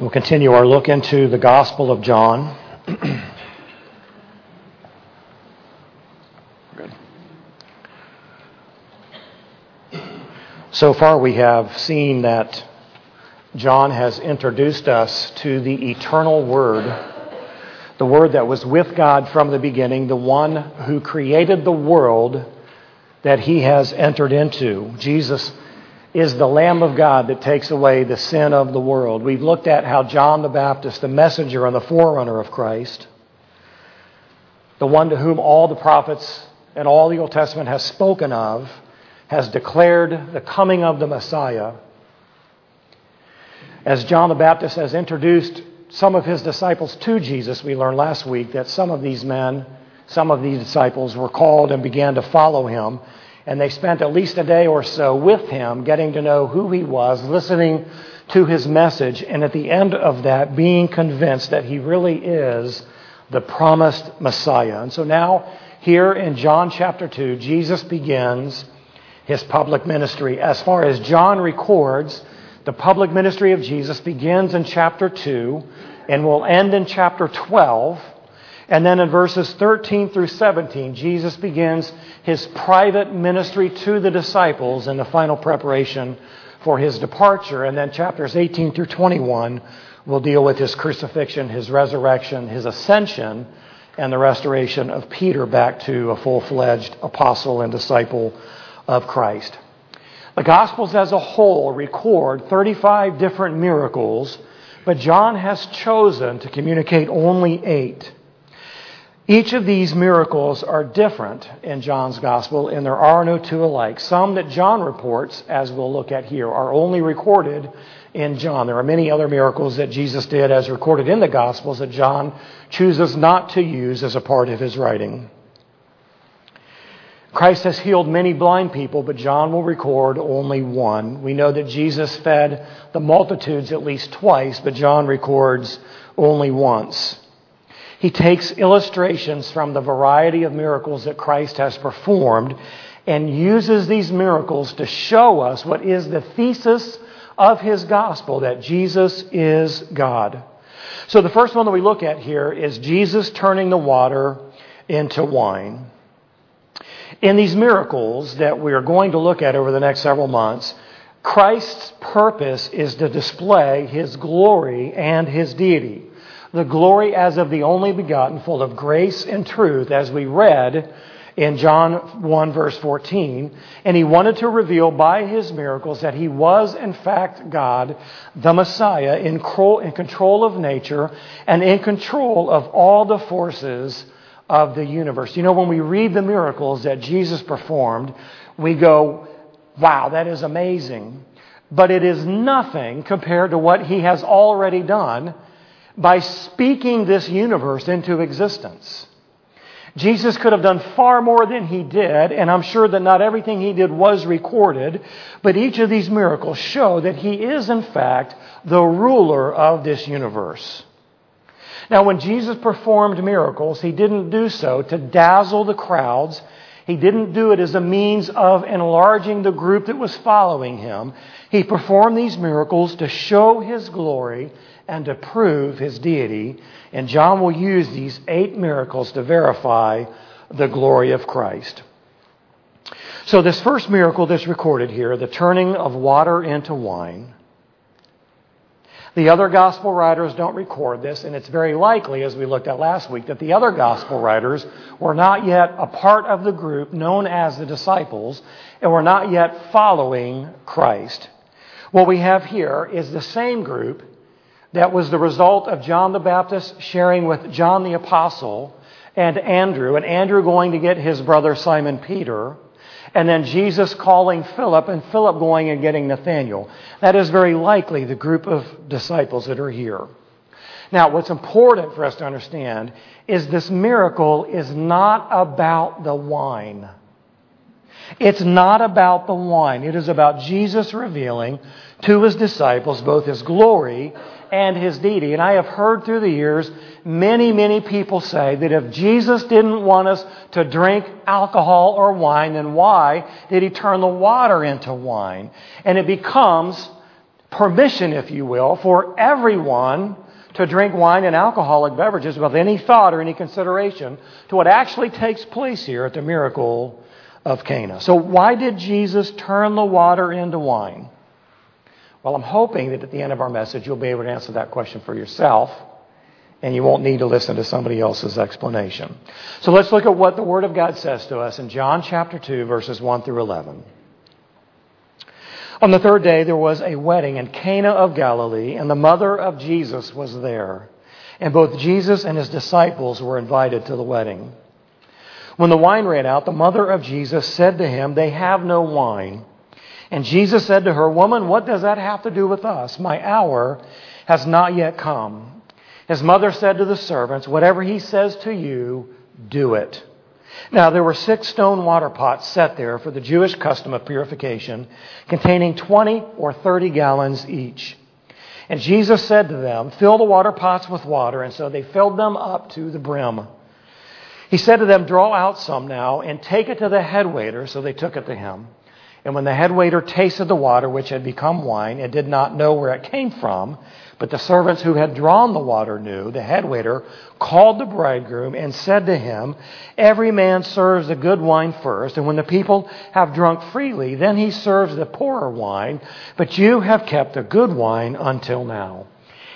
We'll continue our look into the Gospel of John. So far, we have seen that John has introduced us to the eternal Word, the Word that was with God from the beginning, the one who created the world that he has entered into. Jesus is the Lamb of God that takes away the sin of the world. We've looked at how John the Baptist, the messenger and the forerunner of Christ, the one to whom all the prophets and all the Old Testament has spoken of, has declared the coming of the Messiah. As John the Baptist has introduced some of his disciples to Jesus, we learned last week that some of these men, some of these disciples were called and began to follow him and they spent at least a day or so with him, getting to know who he was, listening to his message, and at the end of that, being convinced that he really is the promised Messiah. And so now, here in John chapter 2, Jesus begins his public ministry. As far as John records, the public ministry of Jesus begins in chapter 2 and will end in chapter 12. And then in verses 13 through 17, Jesus begins his private ministry to the disciples in the final preparation for his departure. And then chapters 18 through 21 will deal with his crucifixion, his resurrection, his ascension, and the restoration of Peter back to a full fledged apostle and disciple of Christ. The Gospels as a whole record 35 different miracles, but John has chosen to communicate only eight. Each of these miracles are different in John's gospel, and there are no two alike. Some that John reports, as we'll look at here, are only recorded in John. There are many other miracles that Jesus did as recorded in the gospels that John chooses not to use as a part of his writing. Christ has healed many blind people, but John will record only one. We know that Jesus fed the multitudes at least twice, but John records only once. He takes illustrations from the variety of miracles that Christ has performed and uses these miracles to show us what is the thesis of his gospel that Jesus is God. So the first one that we look at here is Jesus turning the water into wine. In these miracles that we are going to look at over the next several months, Christ's purpose is to display his glory and his deity the glory as of the only begotten, full of grace and truth, as we read in John 1, verse 14. And he wanted to reveal by his miracles that he was, in fact, God, the Messiah, in control of nature and in control of all the forces of the universe. You know, when we read the miracles that Jesus performed, we go, wow, that is amazing. But it is nothing compared to what he has already done by speaking this universe into existence. Jesus could have done far more than he did, and I'm sure that not everything he did was recorded, but each of these miracles show that he is, in fact, the ruler of this universe. Now, when Jesus performed miracles, he didn't do so to dazzle the crowds. He didn't do it as a means of enlarging the group that was following him. He performed these miracles to show his glory and to prove his deity. And John will use these eight miracles to verify the glory of Christ. So, this first miracle that's recorded here, the turning of water into wine, the other gospel writers don't record this, and it's very likely, as we looked at last week, that the other gospel writers were not yet a part of the group known as the disciples and were not yet following Christ. What we have here is the same group that was the result of John the Baptist sharing with John the Apostle and Andrew, and Andrew going to get his brother Simon Peter, and then Jesus calling Philip, and Philip going and getting Nathanael. That is very likely the group of disciples that are here. Now, what's important for us to understand is this miracle is not about the wine. It's not about the wine. It is about Jesus revealing to his disciples both his glory and his deity. And I have heard through the years many, many people say that if Jesus didn't want us to drink alcohol or wine, then why did he turn the water into wine? And it becomes permission, if you will, for everyone to drink wine and alcoholic beverages with any thought or any consideration to what actually takes place here at the miracle of Cana. So, why did Jesus turn the water into wine? Well, I'm hoping that at the end of our message, you'll be able to answer that question for yourself and you won't need to listen to somebody else's explanation. So let's look at what the Word of God says to us in John chapter 2, verses 1 through 11. On the third day, there was a wedding in Cana of Galilee, and the mother of Jesus was there. And both Jesus and his disciples were invited to the wedding. When the wine ran out, the mother of Jesus said to him, They have no wine. And Jesus said to her, Woman, what does that have to do with us? My hour has not yet come. His mother said to the servants, Whatever he says to you, do it. Now, there were six stone water pots set there for the Jewish custom of purification, containing 20 or 30 gallons each. And Jesus said to them, Fill the water pots with water. And so they filled them up to the brim. He said to them, Draw out some now and take it to the head waiter. So they took it to him. And when the head waiter tasted the water, which had become wine, and did not know where it came from, but the servants who had drawn the water knew, the head waiter called the bridegroom and said to him, Every man serves the good wine first, and when the people have drunk freely, then he serves the poorer wine, but you have kept the good wine until now.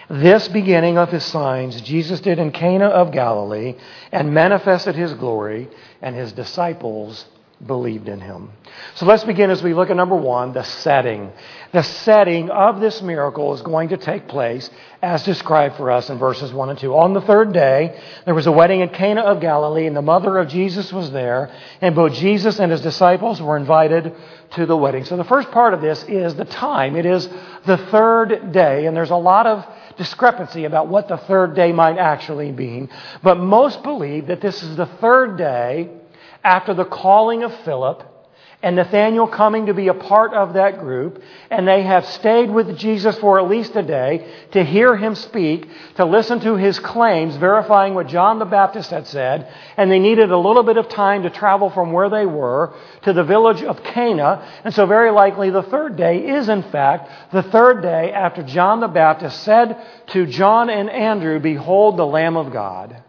This beginning of his signs Jesus did in Cana of Galilee and manifested his glory, and his disciples believed in him. So let's begin as we look at number one, the setting. The setting of this miracle is going to take place as described for us in verses 1 and 2. On the third day, there was a wedding at Cana of Galilee, and the mother of Jesus was there, and both Jesus and his disciples were invited to the wedding. So the first part of this is the time. It is the third day, and there's a lot of discrepancy about what the third day might actually mean. But most believe that this is the third day after the calling of Philip and Nathanael coming to be a part of that group, and they have stayed with Jesus for at least a day to hear him speak, to listen to his claims, verifying what John the Baptist had said, and they needed a little bit of time to travel from where they were to the village of Cana, and so very likely the third day is in fact the third day after John the Baptist said to John and Andrew, Behold the Lamb of God.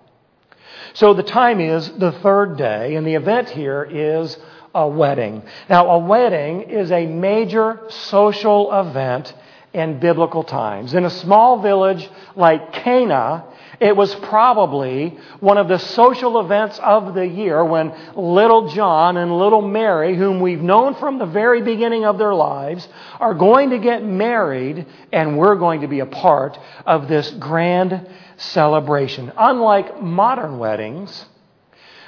So the time is the third day, and the event here is a wedding. Now, a wedding is a major social event in biblical times. In a small village like Cana, it was probably one of the social events of the year when little John and little Mary, whom we've known from the very beginning of their lives, are going to get married, and we're going to be a part of this grand celebration. Unlike modern weddings,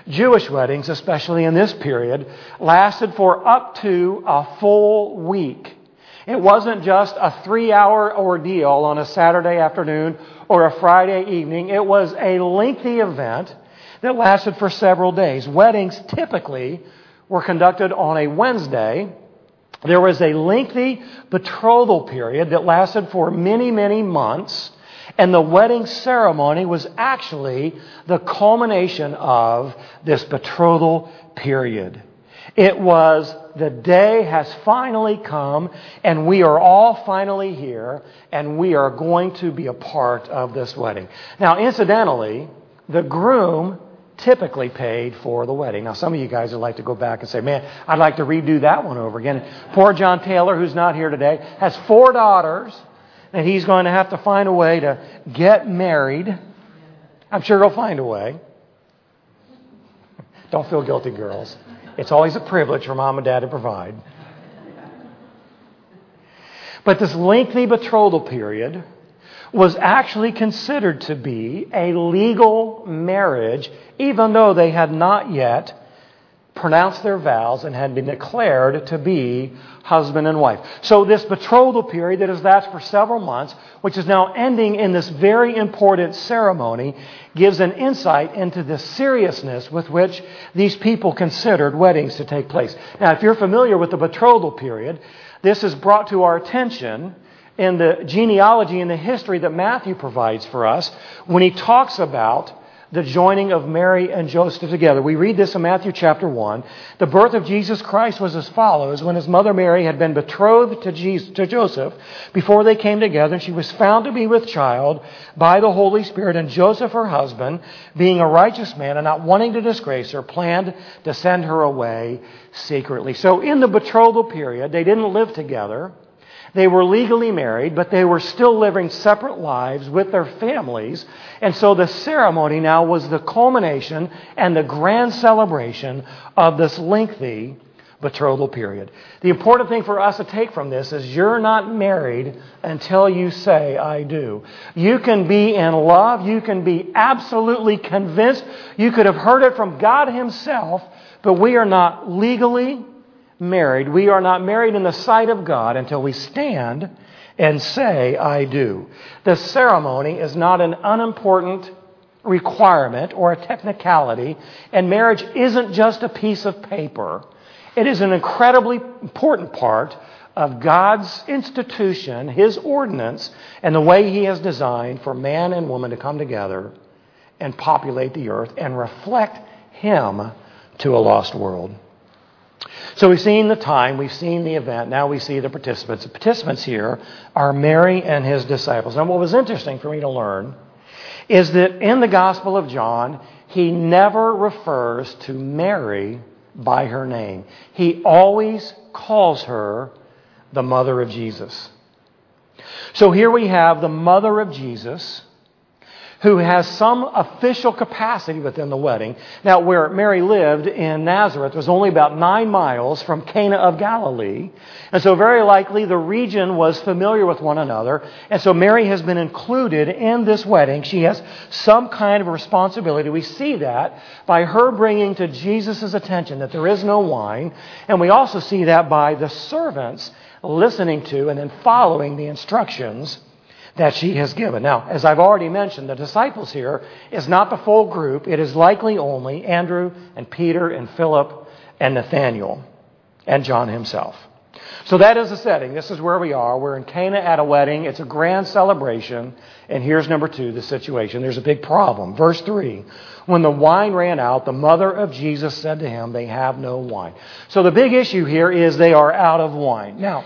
Jewish weddings, especially in this period, lasted for up to a full week. It wasn't just a three hour ordeal on a Saturday afternoon or a Friday evening. It was a lengthy event that lasted for several days. Weddings typically were conducted on a Wednesday. There was a lengthy betrothal period that lasted for many, many months. And the wedding ceremony was actually the culmination of this betrothal period. It was the day has finally come, and we are all finally here, and we are going to be a part of this wedding. Now, incidentally, the groom typically paid for the wedding. Now, some of you guys would like to go back and say, man, I'd like to redo that one over again. Poor John Taylor, who's not here today, has four daughters and he's going to have to find a way to get married. I'm sure he'll find a way. Don't feel guilty, girls. It's always a privilege for mom and dad to provide. But this lengthy betrothal period was actually considered to be a legal marriage, even though they had not yet pronounced their vows and had been declared to be husband and wife. So this betrothal period that has lasted for several months, which is now ending in this very important ceremony, gives an insight into the seriousness with which these people considered weddings to take place. Now, if you're familiar with the betrothal period, this is brought to our attention in the genealogy and the history that Matthew provides for us when he talks about the joining of Mary and Joseph together. We read this in Matthew chapter 1. The birth of Jesus Christ was as follows. When his mother Mary had been betrothed to, Jesus, to Joseph, before they came together, she was found to be with child by the Holy Spirit, and Joseph, her husband, being a righteous man and not wanting to disgrace her, planned to send her away secretly. So in the betrothal period, they didn't live together. They were legally married, but they were still living separate lives with their families. And so the ceremony now was the culmination and the grand celebration of this lengthy betrothal period. The important thing for us to take from this is you're not married until you say, I do. You can be in love. You can be absolutely convinced. You could have heard it from God Himself, but we are not legally married. We are not married in the sight of God until we stand and say, I do. The ceremony is not an unimportant requirement or a technicality, and marriage isn't just a piece of paper. It is an incredibly important part of God's institution, His ordinance, and the way He has designed for man and woman to come together and populate the earth and reflect Him to a lost world. So we've seen the time, we've seen the event, now we see the participants. The participants here are Mary and his disciples. Now, what was interesting for me to learn is that in the Gospel of John, he never refers to Mary by her name. He always calls her the mother of Jesus. So here we have the mother of Jesus who has some official capacity within the wedding. Now, where Mary lived in Nazareth was only about nine miles from Cana of Galilee. And so, very likely, the region was familiar with one another. And so, Mary has been included in this wedding. She has some kind of responsibility. We see that by her bringing to Jesus' attention that there is no wine. And we also see that by the servants listening to and then following the instructions that she has given. Now, as I've already mentioned, the disciples here is not the full group. It is likely only Andrew and Peter and Philip and Nathaniel and John himself. So that is the setting. This is where we are. We're in Cana at a wedding. It's a grand celebration. And here's number two, the situation. There's a big problem. Verse three. When the wine ran out, the mother of Jesus said to him, They have no wine. So the big issue here is they are out of wine. Now,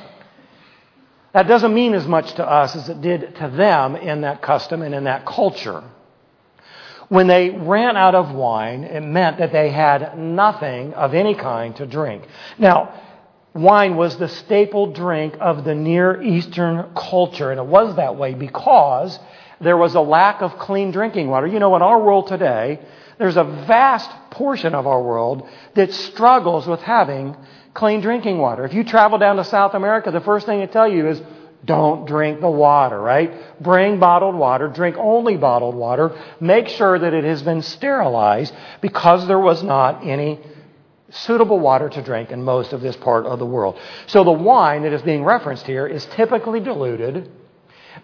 that doesn't mean as much to us as it did to them in that custom and in that culture. When they ran out of wine, it meant that they had nothing of any kind to drink. Now, wine was the staple drink of the Near Eastern culture, and it was that way because there was a lack of clean drinking water. You know, in our world today, there's a vast portion of our world that struggles with having clean drinking water. If you travel down to South America, the first thing they tell you is don't drink the water, right? Bring bottled water, drink only bottled water, make sure that it has been sterilized because there was not any suitable water to drink in most of this part of the world. So the wine that is being referenced here is typically diluted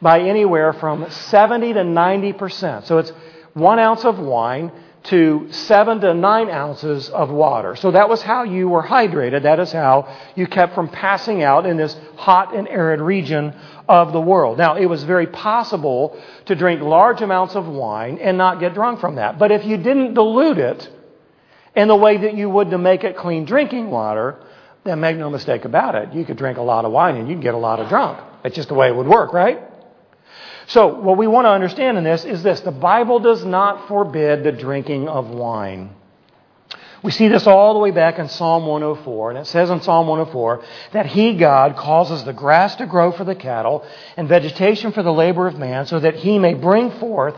by anywhere from 70 to 90%. So it's one ounce of wine to seven to nine ounces of water. So that was how you were hydrated. That is how you kept from passing out in this hot and arid region of the world. Now, it was very possible to drink large amounts of wine and not get drunk from that. But if you didn't dilute it in the way that you would to make it clean drinking water, then make no mistake about it. You could drink a lot of wine and you'd get a lot of drunk. That's just the way it would work, right? So, what we want to understand in this is this the Bible does not forbid the drinking of wine. We see this all the way back in Psalm 104, and it says in Psalm 104 that He, God, causes the grass to grow for the cattle and vegetation for the labor of man, so that He may bring forth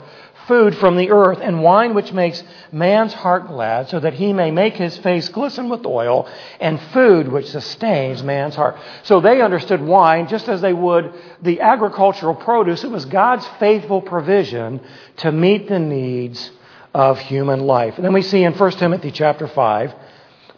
food from the earth, and wine which makes man's heart glad, so that he may make his face glisten with oil, and food which sustains man's heart. So they understood wine just as they would the agricultural produce. It was God's faithful provision to meet the needs of human life. And then we see in 1 Timothy chapter 5,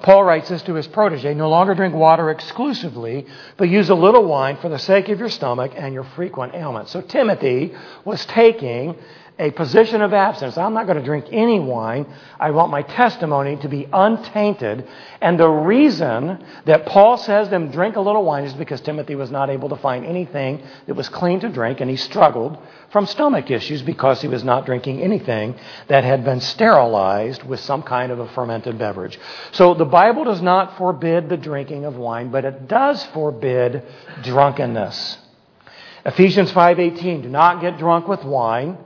Paul writes this to his protege No longer drink water exclusively, but use a little wine for the sake of your stomach and your frequent ailments. So Timothy was taking a position of abstinence. I'm not going to drink any wine. I want my testimony to be untainted. And the reason that Paul says them drink a little wine is because Timothy was not able to find anything that was clean to drink, and he struggled from stomach issues because he was not drinking anything that had been sterilized with some kind of a fermented beverage. So the Bible does not forbid the drinking of wine, but it does forbid drunkenness. Ephesians 5:18 Do not get drunk with wine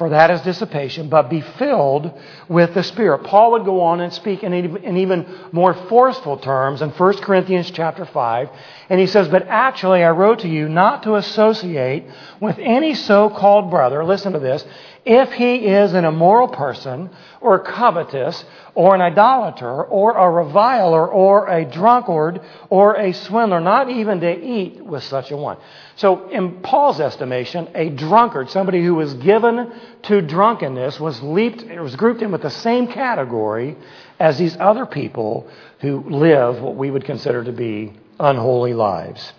for that is dissipation, but be filled with the Spirit. Paul would go on and speak in, even more forceful terms in 1 Corinthians chapter 5. And he says, But actually, I wrote to you not to associate with any so called brother, listen to this, if he is an immoral person, or covetous, or an idolater, or a reviler, or a drunkard, or a swindler, not even to eat with such a one. So, in Paul's estimation, a drunkard, somebody who was given to drunkenness, was leaped, was grouped in with the same category as these other people who live what we would consider to be unholy lives.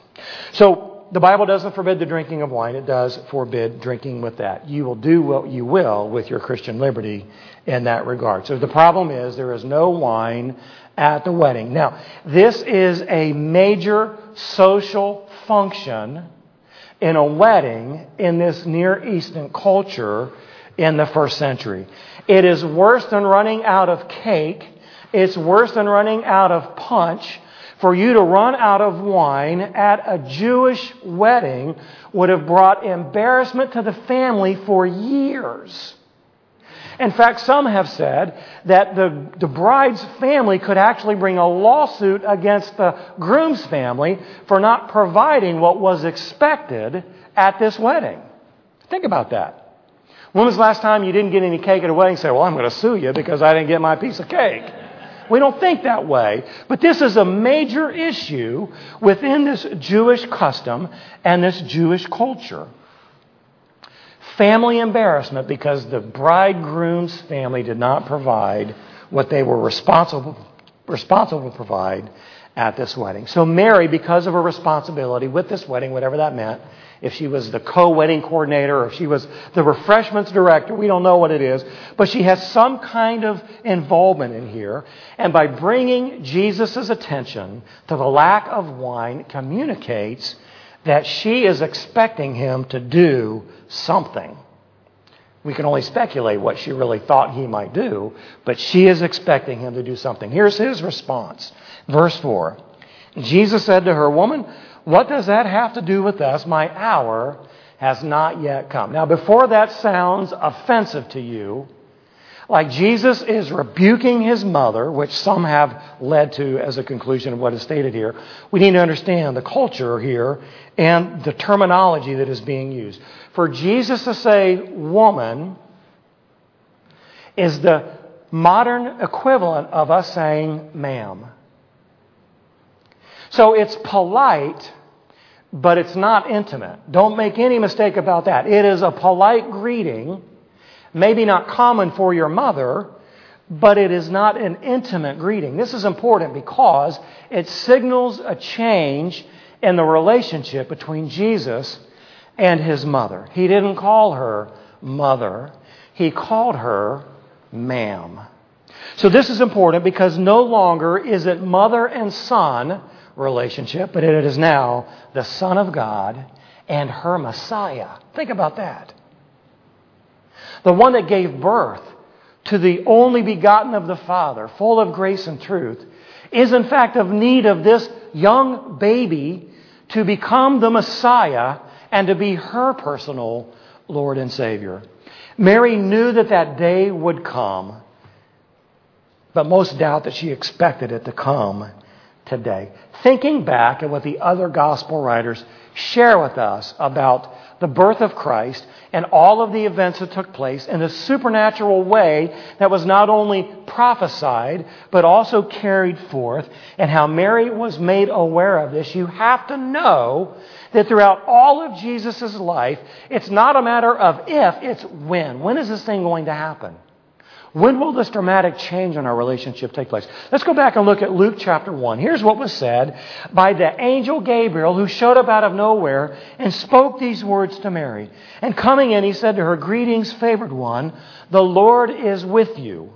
So, the Bible doesn't forbid the drinking of wine. It does forbid drinking with that. You will do what you will with your Christian liberty in that regard. So the problem is there is no wine at the wedding. Now, this is a major social function in a wedding in this Near Eastern culture in the first century. It is worse than running out of cake. It's worse than running out of punch for you to run out of wine at a Jewish wedding would have brought embarrassment to the family for years. In fact, some have said that the, the bride's family could actually bring a lawsuit against the groom's family for not providing what was expected at this wedding. Think about that. When was the last time you didn't get any cake at a wedding? Say, well, I'm going to sue you because I didn't get my piece of cake. We don't think that way. But this is a major issue within this Jewish custom and this Jewish culture. Family embarrassment because the bridegroom's family did not provide what they were responsible, responsible to provide at this wedding. So Mary, because of her responsibility with this wedding, whatever that meant, if she was the co-wedding coordinator or if she was the refreshments director, we don't know what it is, but she has some kind of involvement in here. And by bringing Jesus' attention to the lack of wine communicates that she is expecting him to do something. We can only speculate what she really thought he might do, but she is expecting him to do something. Here's his response. Verse 4. Jesus said to her, Woman, what does that have to do with us? My hour has not yet come. Now, before that sounds offensive to you, like Jesus is rebuking his mother, which some have led to as a conclusion of what is stated here, we need to understand the culture here and the terminology that is being used. For Jesus to say woman is the modern equivalent of us saying ma'am. So it's polite, but it's not intimate. Don't make any mistake about that. It is a polite greeting, maybe not common for your mother, but it is not an intimate greeting. This is important because it signals a change in the relationship between Jesus and his mother. He didn't call her mother, he called her ma'am. So this is important because no longer is it mother and son relationship, but it is now the Son of God and her Messiah. Think about that. The one that gave birth to the only begotten of the Father, full of grace and truth, is in fact of need of this young baby to become the Messiah and to be her personal Lord and Savior. Mary knew that that day would come, but most doubt that she expected it to come today. Thinking back at what the other gospel writers share with us about the birth of Christ and all of the events that took place in a supernatural way that was not only prophesied, but also carried forth, and how Mary was made aware of this, you have to know that throughout all of Jesus' life, it's not a matter of if, it's when. When is this thing going to happen? When will this dramatic change in our relationship take place? Let's go back and look at Luke chapter 1. Here's what was said by the angel Gabriel who showed up out of nowhere and spoke these words to Mary. And coming in, he said to her, Greetings, favored one, the Lord is with you.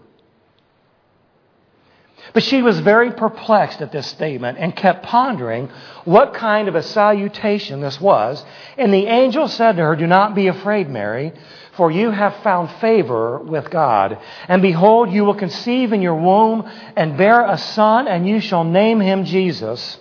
But she was very perplexed at this statement and kept pondering what kind of a salutation this was. And the angel said to her, Do not be afraid, Mary, for you have found favor with God. And behold, you will conceive in your womb and bear a son, and you shall name him Jesus.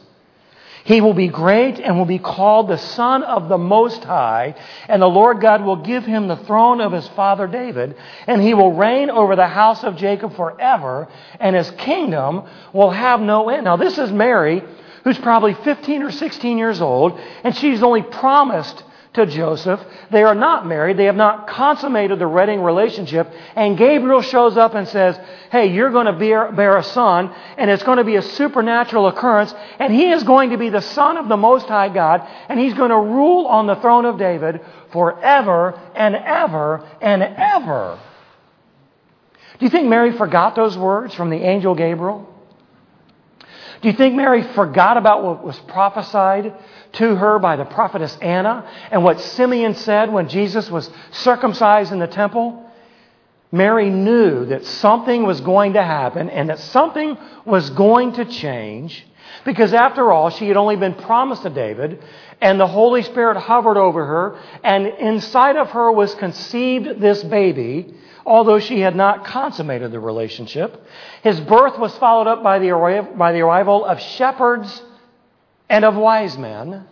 He will be great and will be called the Son of the Most High, and the Lord God will give him the throne of his father David, and he will reign over the house of Jacob forever, and his kingdom will have no end. Now, this is Mary, who's probably 15 or 16 years old, and she's only promised to Joseph. They are not married. They have not consummated the wedding relationship. And Gabriel shows up and says, Hey, you're going to bear, a son, and it's going to be a supernatural occurrence, and he is going to be the Son of the Most High God, and he's going to rule on the throne of David forever and ever and ever. Do you think Mary forgot those words from the angel Gabriel? Do you think Mary forgot about what was prophesied to her by the prophetess Anna and what Simeon said when Jesus was circumcised in the temple? Mary knew that something was going to happen and that something was going to change because, after all, she had only been promised to David and the Holy Spirit hovered over her, and inside of her was conceived this baby although she had not consummated the relationship. His birth was followed up by the, arrival of shepherds and of wise men.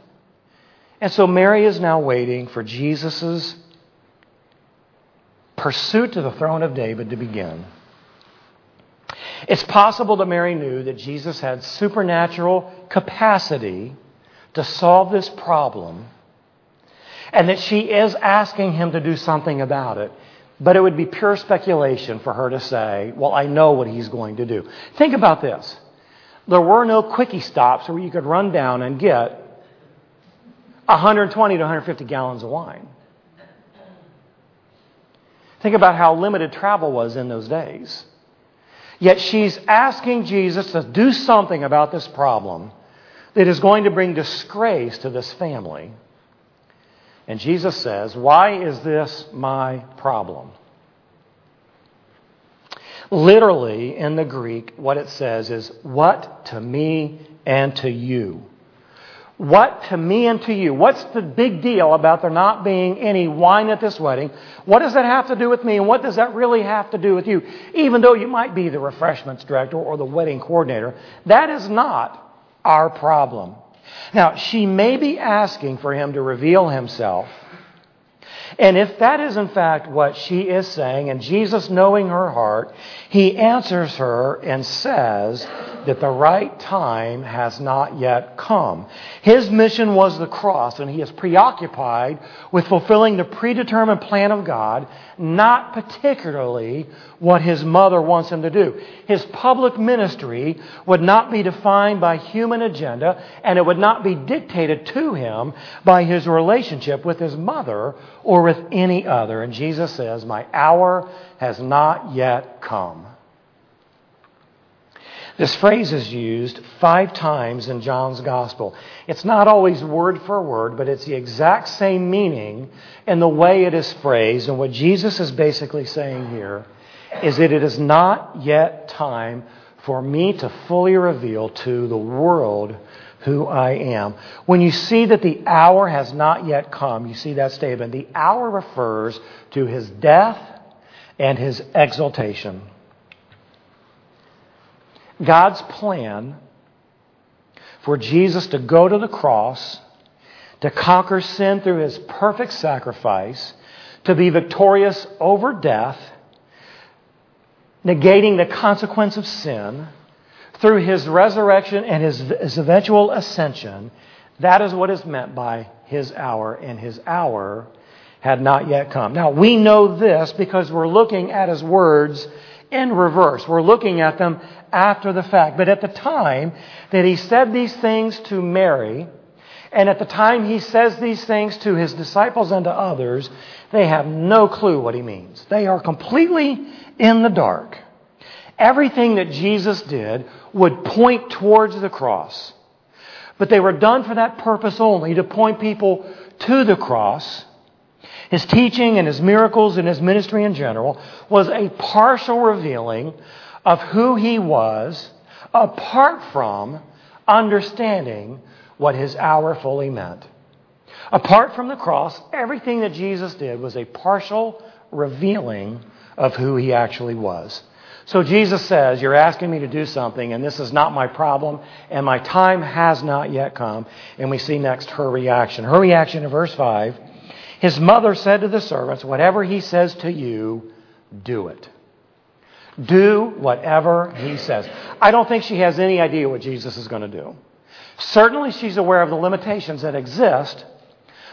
And so Mary is now waiting for Jesus' pursuit to the throne of David to begin. It's possible that Mary knew that Jesus had supernatural capacity to solve this problem and that she is asking him to do something about it. But it would be pure speculation for her to say, Well, I know what he's going to do. Think about this. There were no quickie stops where you could run down and get 120 to 150 gallons of wine. Think about how limited travel was in those days. Yet she's asking Jesus to do something about this problem that is going to bring disgrace to this family. And Jesus says, Why is this my problem? Literally, in the Greek, what it says is, What to me and to you? What to me and to you? What's the big deal about there not being any wine at this wedding? What does that have to do with me, and what does that really have to do with you? Even though you might be the refreshments director or the wedding coordinator, that is not our problem. Now, she may be asking for him to reveal himself. And if that is in fact what she is saying, and Jesus knowing her heart, he answers her and says that the right time has not yet come. His mission was the cross, and he is preoccupied with fulfilling the predetermined plan of God, not particularly what his mother wants him to do. His public ministry would not be defined by human agenda, and it would not be dictated to him by his relationship with his mother or with any other. And Jesus says, My hour has not yet come. This phrase is used five times in John's Gospel. It's not always word for word, but it's the exact same meaning in the way it is phrased. And what Jesus is basically saying here is that it is not yet time for me to fully reveal to the world who I am. When you see that the hour has not yet come, you see that statement. The hour refers to his death and his exaltation. God's plan for Jesus to go to the cross, to conquer sin through his perfect sacrifice, to be victorious over death, negating the consequence of sin, through his resurrection and his, his eventual ascension, that is what is meant by his hour, and his hour had not yet come. Now, we know this because we're looking at his words in reverse. We're looking at them after the fact. But at the time that he said these things to Mary, And at the time he says these things to his disciples and to others, they have no clue what he means. They are completely in the dark. Everything that Jesus did would point towards the cross. But they were done for that purpose only, to point people to the cross. His teaching and his miracles and his ministry in general was a partial revealing of who he was apart from understanding what his hour fully meant. Apart from the cross, everything that Jesus did was a partial revealing of who he actually was. So Jesus says, You're asking me to do something, and this is not my problem, and my time has not yet come. And we see next her reaction. Her reaction in verse 5 His mother said to the servants, Whatever he says to you, do it. Do whatever he says. I don't think she has any idea what Jesus is going to do. Certainly, she's aware of the limitations that exist,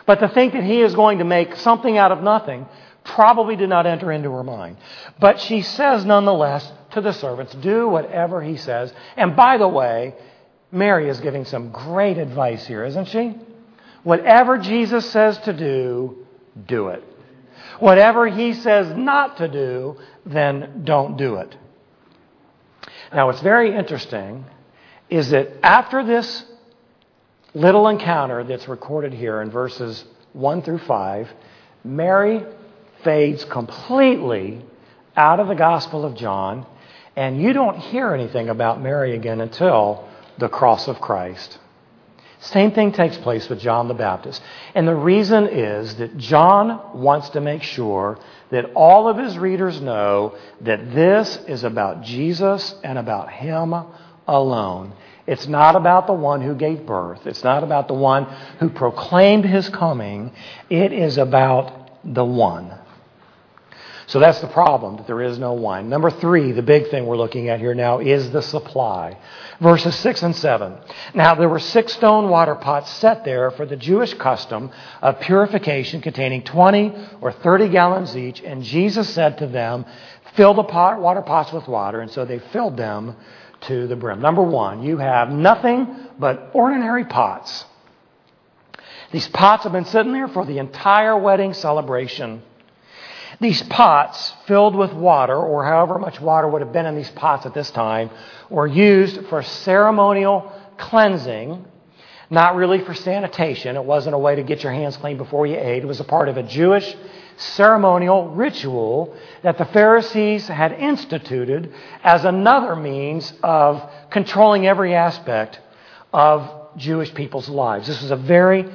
but to think that he is going to make something out of nothing probably did not enter into her mind. But she says nonetheless to the servants, do whatever he says. And by the way, Mary is giving some great advice here, isn't she? Whatever Jesus says to do, do it. Whatever he says not to do, then don't do it. Now, what's very interesting is that after this little encounter that's recorded here in verses 1 through 5, Mary fades completely out of the Gospel of John, and you don't hear anything about Mary again until the cross of Christ. Same thing takes place with John the Baptist. And the reason is that John wants to make sure that all of his readers know that this is about Jesus and about him alone. It's not about the one who gave birth. It's not about the one who proclaimed his coming. It is about the one. So that's the problem, that there is no wine. Number three, the big thing we're looking at here now is the supply. Verses 6 and 7. Now there were six stone water pots set there for the Jewish custom of purification containing 20 or 30 gallons each, and Jesus said to them, Fill the pot, water pots with water, and so they filled them to the brim. Number one, you have nothing but ordinary pots. These pots have been sitting there for the entire wedding celebration. These pots filled with water, or however much water would have been in these pots at this time, were used for ceremonial cleansing, not really for sanitation. It wasn't a way to get your hands clean before you ate. It was a part of a Jewish ceremonial ritual that the Pharisees had instituted as another means of controlling every aspect of Jewish people's lives. This was a very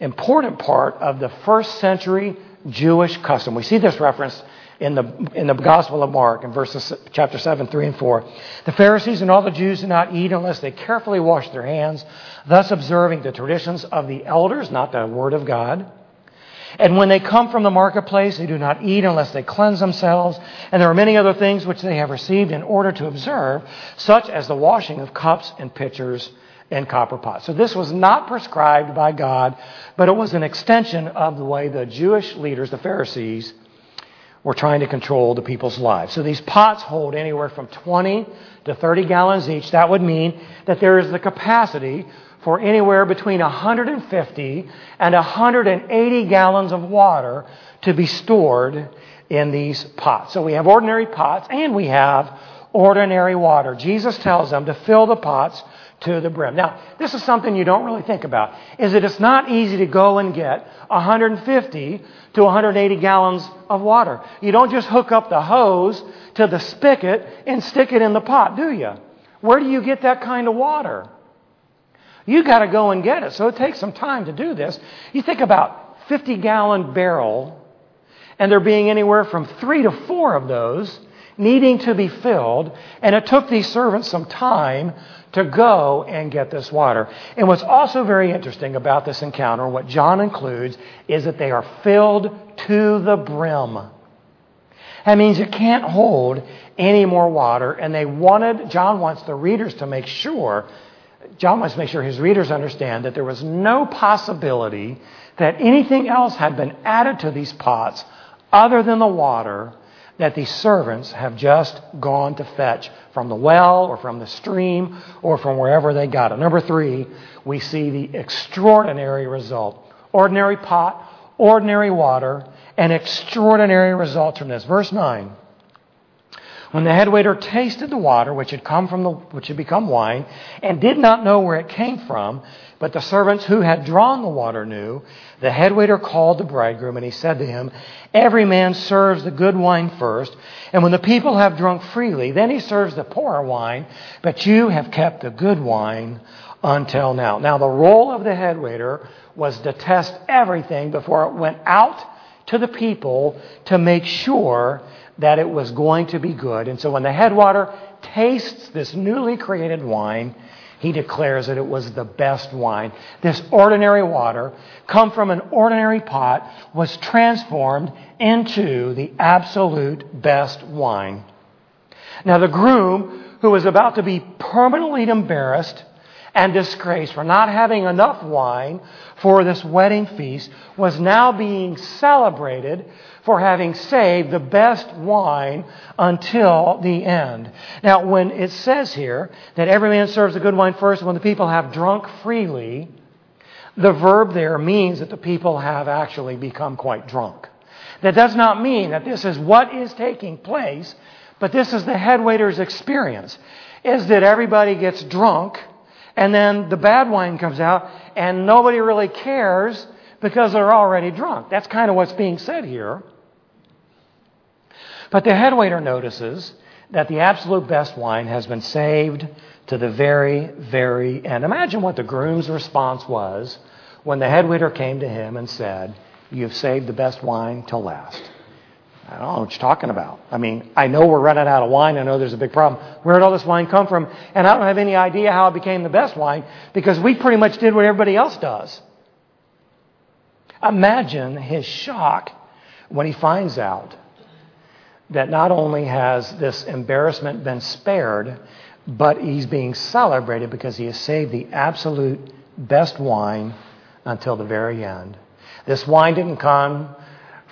important part of the first century Jewish custom. We see this reference in the, in the Gospel of Mark in verses chapter 7, 3 and 4. The Pharisees and all the Jews do not eat unless they carefully wash their hands, thus observing the traditions of the elders, not the word of God. And when they come from the marketplace, they do not eat unless they cleanse themselves. And there are many other things which they have received in order to observe, such as the washing of cups and pitchers and copper pots. So this was not prescribed by God, but it was an extension of the way the Jewish leaders, the Pharisees, were trying to control the people's lives. So these pots hold anywhere from 20 to 30 gallons each. That would mean that there is the capacity for anywhere between 150 and 180 gallons of water to be stored in these pots. So we have ordinary pots and we have ordinary water. Jesus tells them to fill the pots to the brim. Now, this is something you don't really think about, is that it's not easy to go and get 150 to 180 gallons of water. You don't just hook up the hose to the spigot and stick it in the pot, do you? Where do you get that kind of water? You got to go and get it. So it takes some time to do this. You think about 50 gallon barrel and there being anywhere from 3 to 4 of those needing to be filled, and it took these servants some time to go and get this water. And what's also very interesting about this encounter, what John includes, is that they are filled to the brim. That means it can't hold any more water, and they wanted, John wants the readers to make sure, John wants to make sure his readers understand that there was no possibility that anything else had been added to these pots other than the water that these servants have just gone to fetch from the well or from the stream or from wherever they got it. Number three, we see the extraordinary result. Ordinary pot, ordinary water, and extraordinary results from this. Verse 9. When the head waiter tasted the water which had come from the which had become wine, and did not know where it came from, but the servants who had drawn the water knew, the head waiter called the bridegroom, and he said to him, Every man serves the good wine first, and when the people have drunk freely, then he serves the poorer wine, but you have kept the good wine until now. Now, the role of the head waiter was to test everything before it went out to the people to make sure that it was going to be good. And so when the head waiter tastes this newly created wine, he declares that it was the best wine. This ordinary water, come from an ordinary pot, was transformed into the absolute best wine. Now, the groom, who was about to be permanently embarrassed and disgrace for not having enough wine for this wedding feast, was now being celebrated for having saved the best wine until the end. Now, when it says here that every man serves the good wine first, when the people have drunk freely, the verb there means that the people have actually become quite drunk. That does not mean that this is what is taking place, but this is the head waiter's experience, is that everybody gets drunk and then the bad wine comes out and nobody really cares because they're already drunk. That's kind of what's being said here. But the head waiter notices that the absolute best wine has been saved to the very, very end. Imagine what the groom's response was when the head waiter came to him and said, You've saved the best wine till last. I don't know what you're talking about. I mean, I know we're running out of wine. I know there's a big problem. Where did all this wine come from? And I don't have any idea how it became the best wine because we pretty much did what everybody else does. Imagine his shock when he finds out that not only has this embarrassment been spared, but he's being celebrated because he has saved the absolute best wine until the very end. This wine didn't come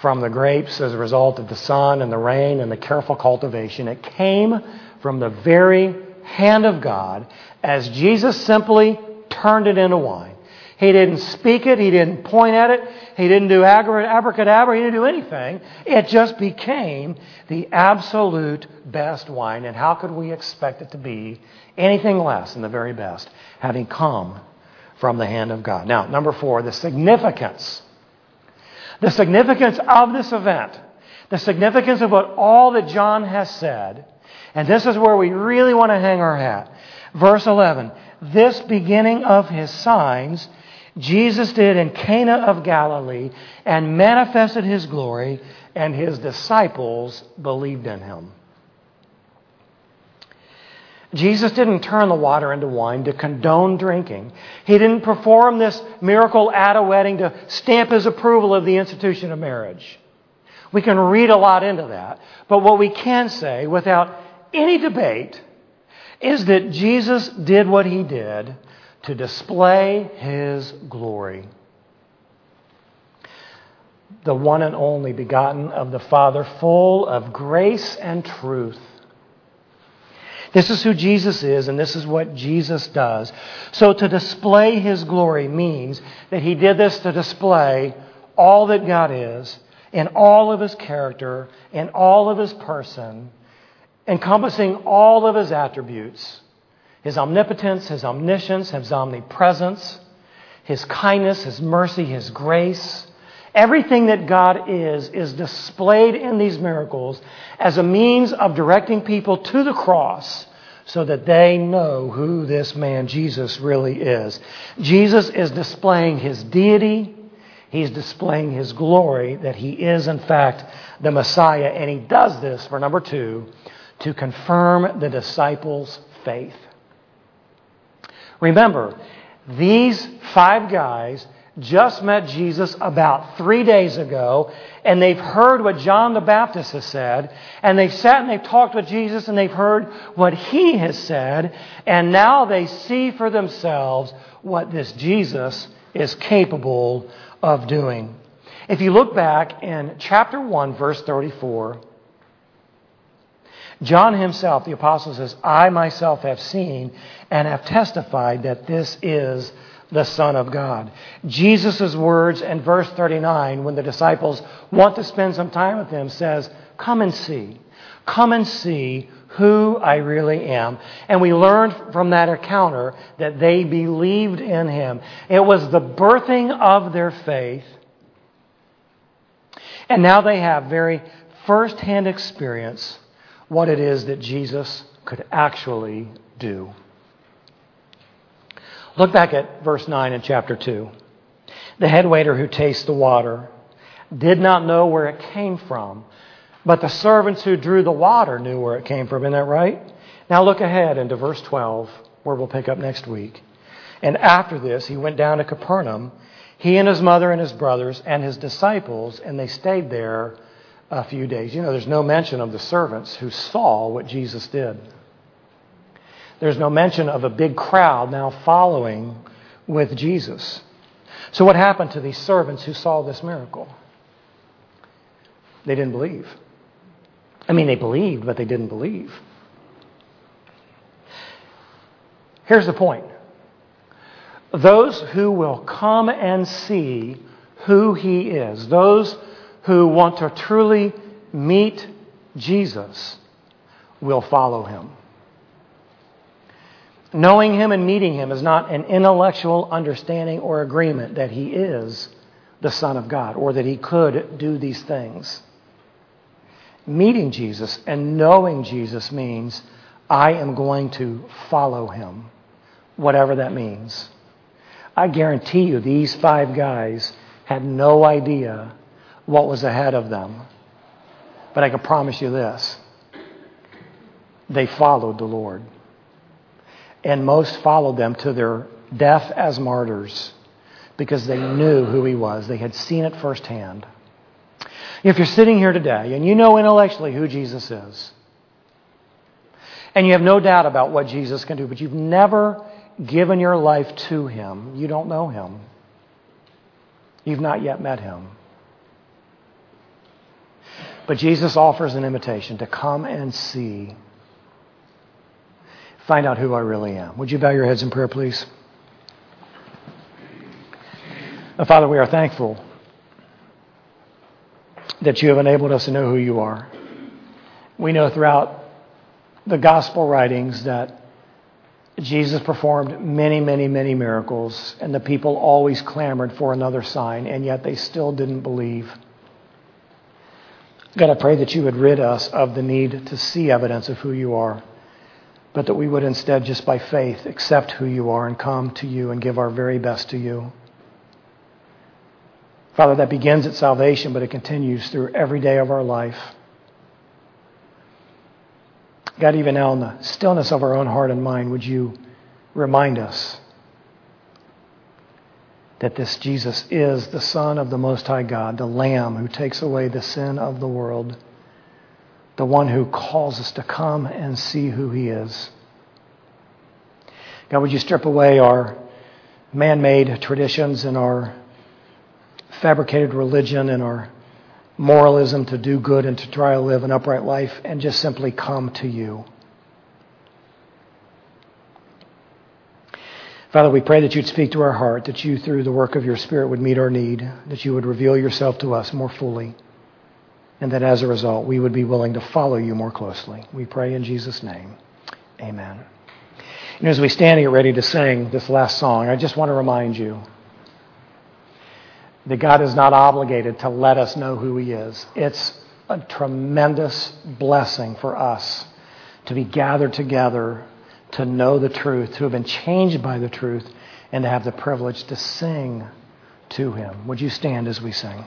from the grapes as a result of the sun and the rain and the careful cultivation. It came from the very hand of God as Jesus simply turned it into wine. He didn't speak it. He didn't point at it. He didn't do abracadabra. He didn't do anything. It just became the absolute best wine. And how could we expect it to be anything less than the very best, having come from the hand of God? Now, number four, the significance the significance of this event, the significance of what all that John has said, and this is where we really want to hang our hat. Verse 11 This beginning of his signs Jesus did in Cana of Galilee and manifested his glory, and his disciples believed in him. Jesus didn't turn the water into wine to condone drinking. He didn't perform this miracle at a wedding to stamp his approval of the institution of marriage. We can read a lot into that. But what we can say without any debate is that Jesus did what he did to display his glory. The one and only begotten of the Father, full of grace and truth. This is who Jesus is, and this is what Jesus does. So to display his glory means that he did this to display all that God is in all of his character, in all of his person, encompassing all of his attributes his omnipotence, his omniscience, his omnipresence, his kindness, his mercy, his grace. Everything that God is, is displayed in these miracles as a means of directing people to the cross so that they know who this man Jesus really is. Jesus is displaying his deity. He's displaying his glory that he is, in fact, the Messiah. And he does this, for number two, to confirm the disciples' faith. Remember, these five guys just met Jesus about three days ago, and they've heard what John the Baptist has said, and they've sat and they've talked with Jesus, and they've heard what he has said, and now they see for themselves what this Jesus is capable of doing. If you look back in chapter 1, verse 34, John himself, the apostle says, I myself have seen and have testified that this is the Son of God. Jesus' words in verse 39, when the disciples want to spend some time with him, says, Come and see. Come and see who I really am. And we learned from that encounter that they believed in him. It was the birthing of their faith. And now they have very first hand experience what it is that Jesus could actually do. Look back at verse 9 in chapter 2. The head waiter who tastes the water did not know where it came from, but the servants who drew the water knew where it came from. Isn't that right? Now look ahead into verse 12, where we'll pick up next week. And after this, he went down to Capernaum, he and his mother and his brothers and his disciples, and they stayed there a few days. You know, there's no mention of the servants who saw what Jesus did. There's no mention of a big crowd now following with Jesus. So, what happened to these servants who saw this miracle? They didn't believe. I mean, they believed, but they didn't believe. Here's the point those who will come and see who he is, those who want to truly meet Jesus, will follow him. Knowing him and meeting him is not an intellectual understanding or agreement that he is the Son of God or that he could do these things. Meeting Jesus and knowing Jesus means I am going to follow him, whatever that means. I guarantee you, these five guys had no idea what was ahead of them. But I can promise you this they followed the Lord and most followed them to their death as martyrs because they knew who he was. They had seen it firsthand. If you're sitting here today and you know intellectually who Jesus is, and you have no doubt about what Jesus can do, but you've never given your life to him, you don't know him. You've not yet met him. But Jesus offers an invitation to come and see find out who I really am. Would you bow your heads in prayer, please? Father, we are thankful that you have enabled us to know who you are. We know throughout the gospel writings that Jesus performed many, many, many miracles, and the people always clamored for another sign, and yet they still didn't believe. God, I pray that you would rid us of the need to see evidence of who you are but that we would instead, just by faith, accept who you are and come to you and give our very best to you. Father, that begins at salvation, but it continues through every day of our life. God, even now in the stillness of our own heart and mind, would you remind us that this Jesus is the Son of the Most High God, the Lamb who takes away the sin of the world the one who calls us to come and see who he is. God, would you strip away our man made traditions and our fabricated religion and our moralism to do good and to try to live an upright life and just simply come to you. Father, we pray that you'd speak to our heart, that you, through the work of your Spirit, would meet our need, that you would reveal yourself to us more fully and that as a result, we would be willing to follow you more closely. We pray in Jesus' name. Amen. And as we stand here ready to sing this last song, I just want to remind you that God is not obligated to let us know who He is. It's a tremendous blessing for us to be gathered together, to know the truth, to have been changed by the truth, and to have the privilege to sing to Him. Would you stand as we sing?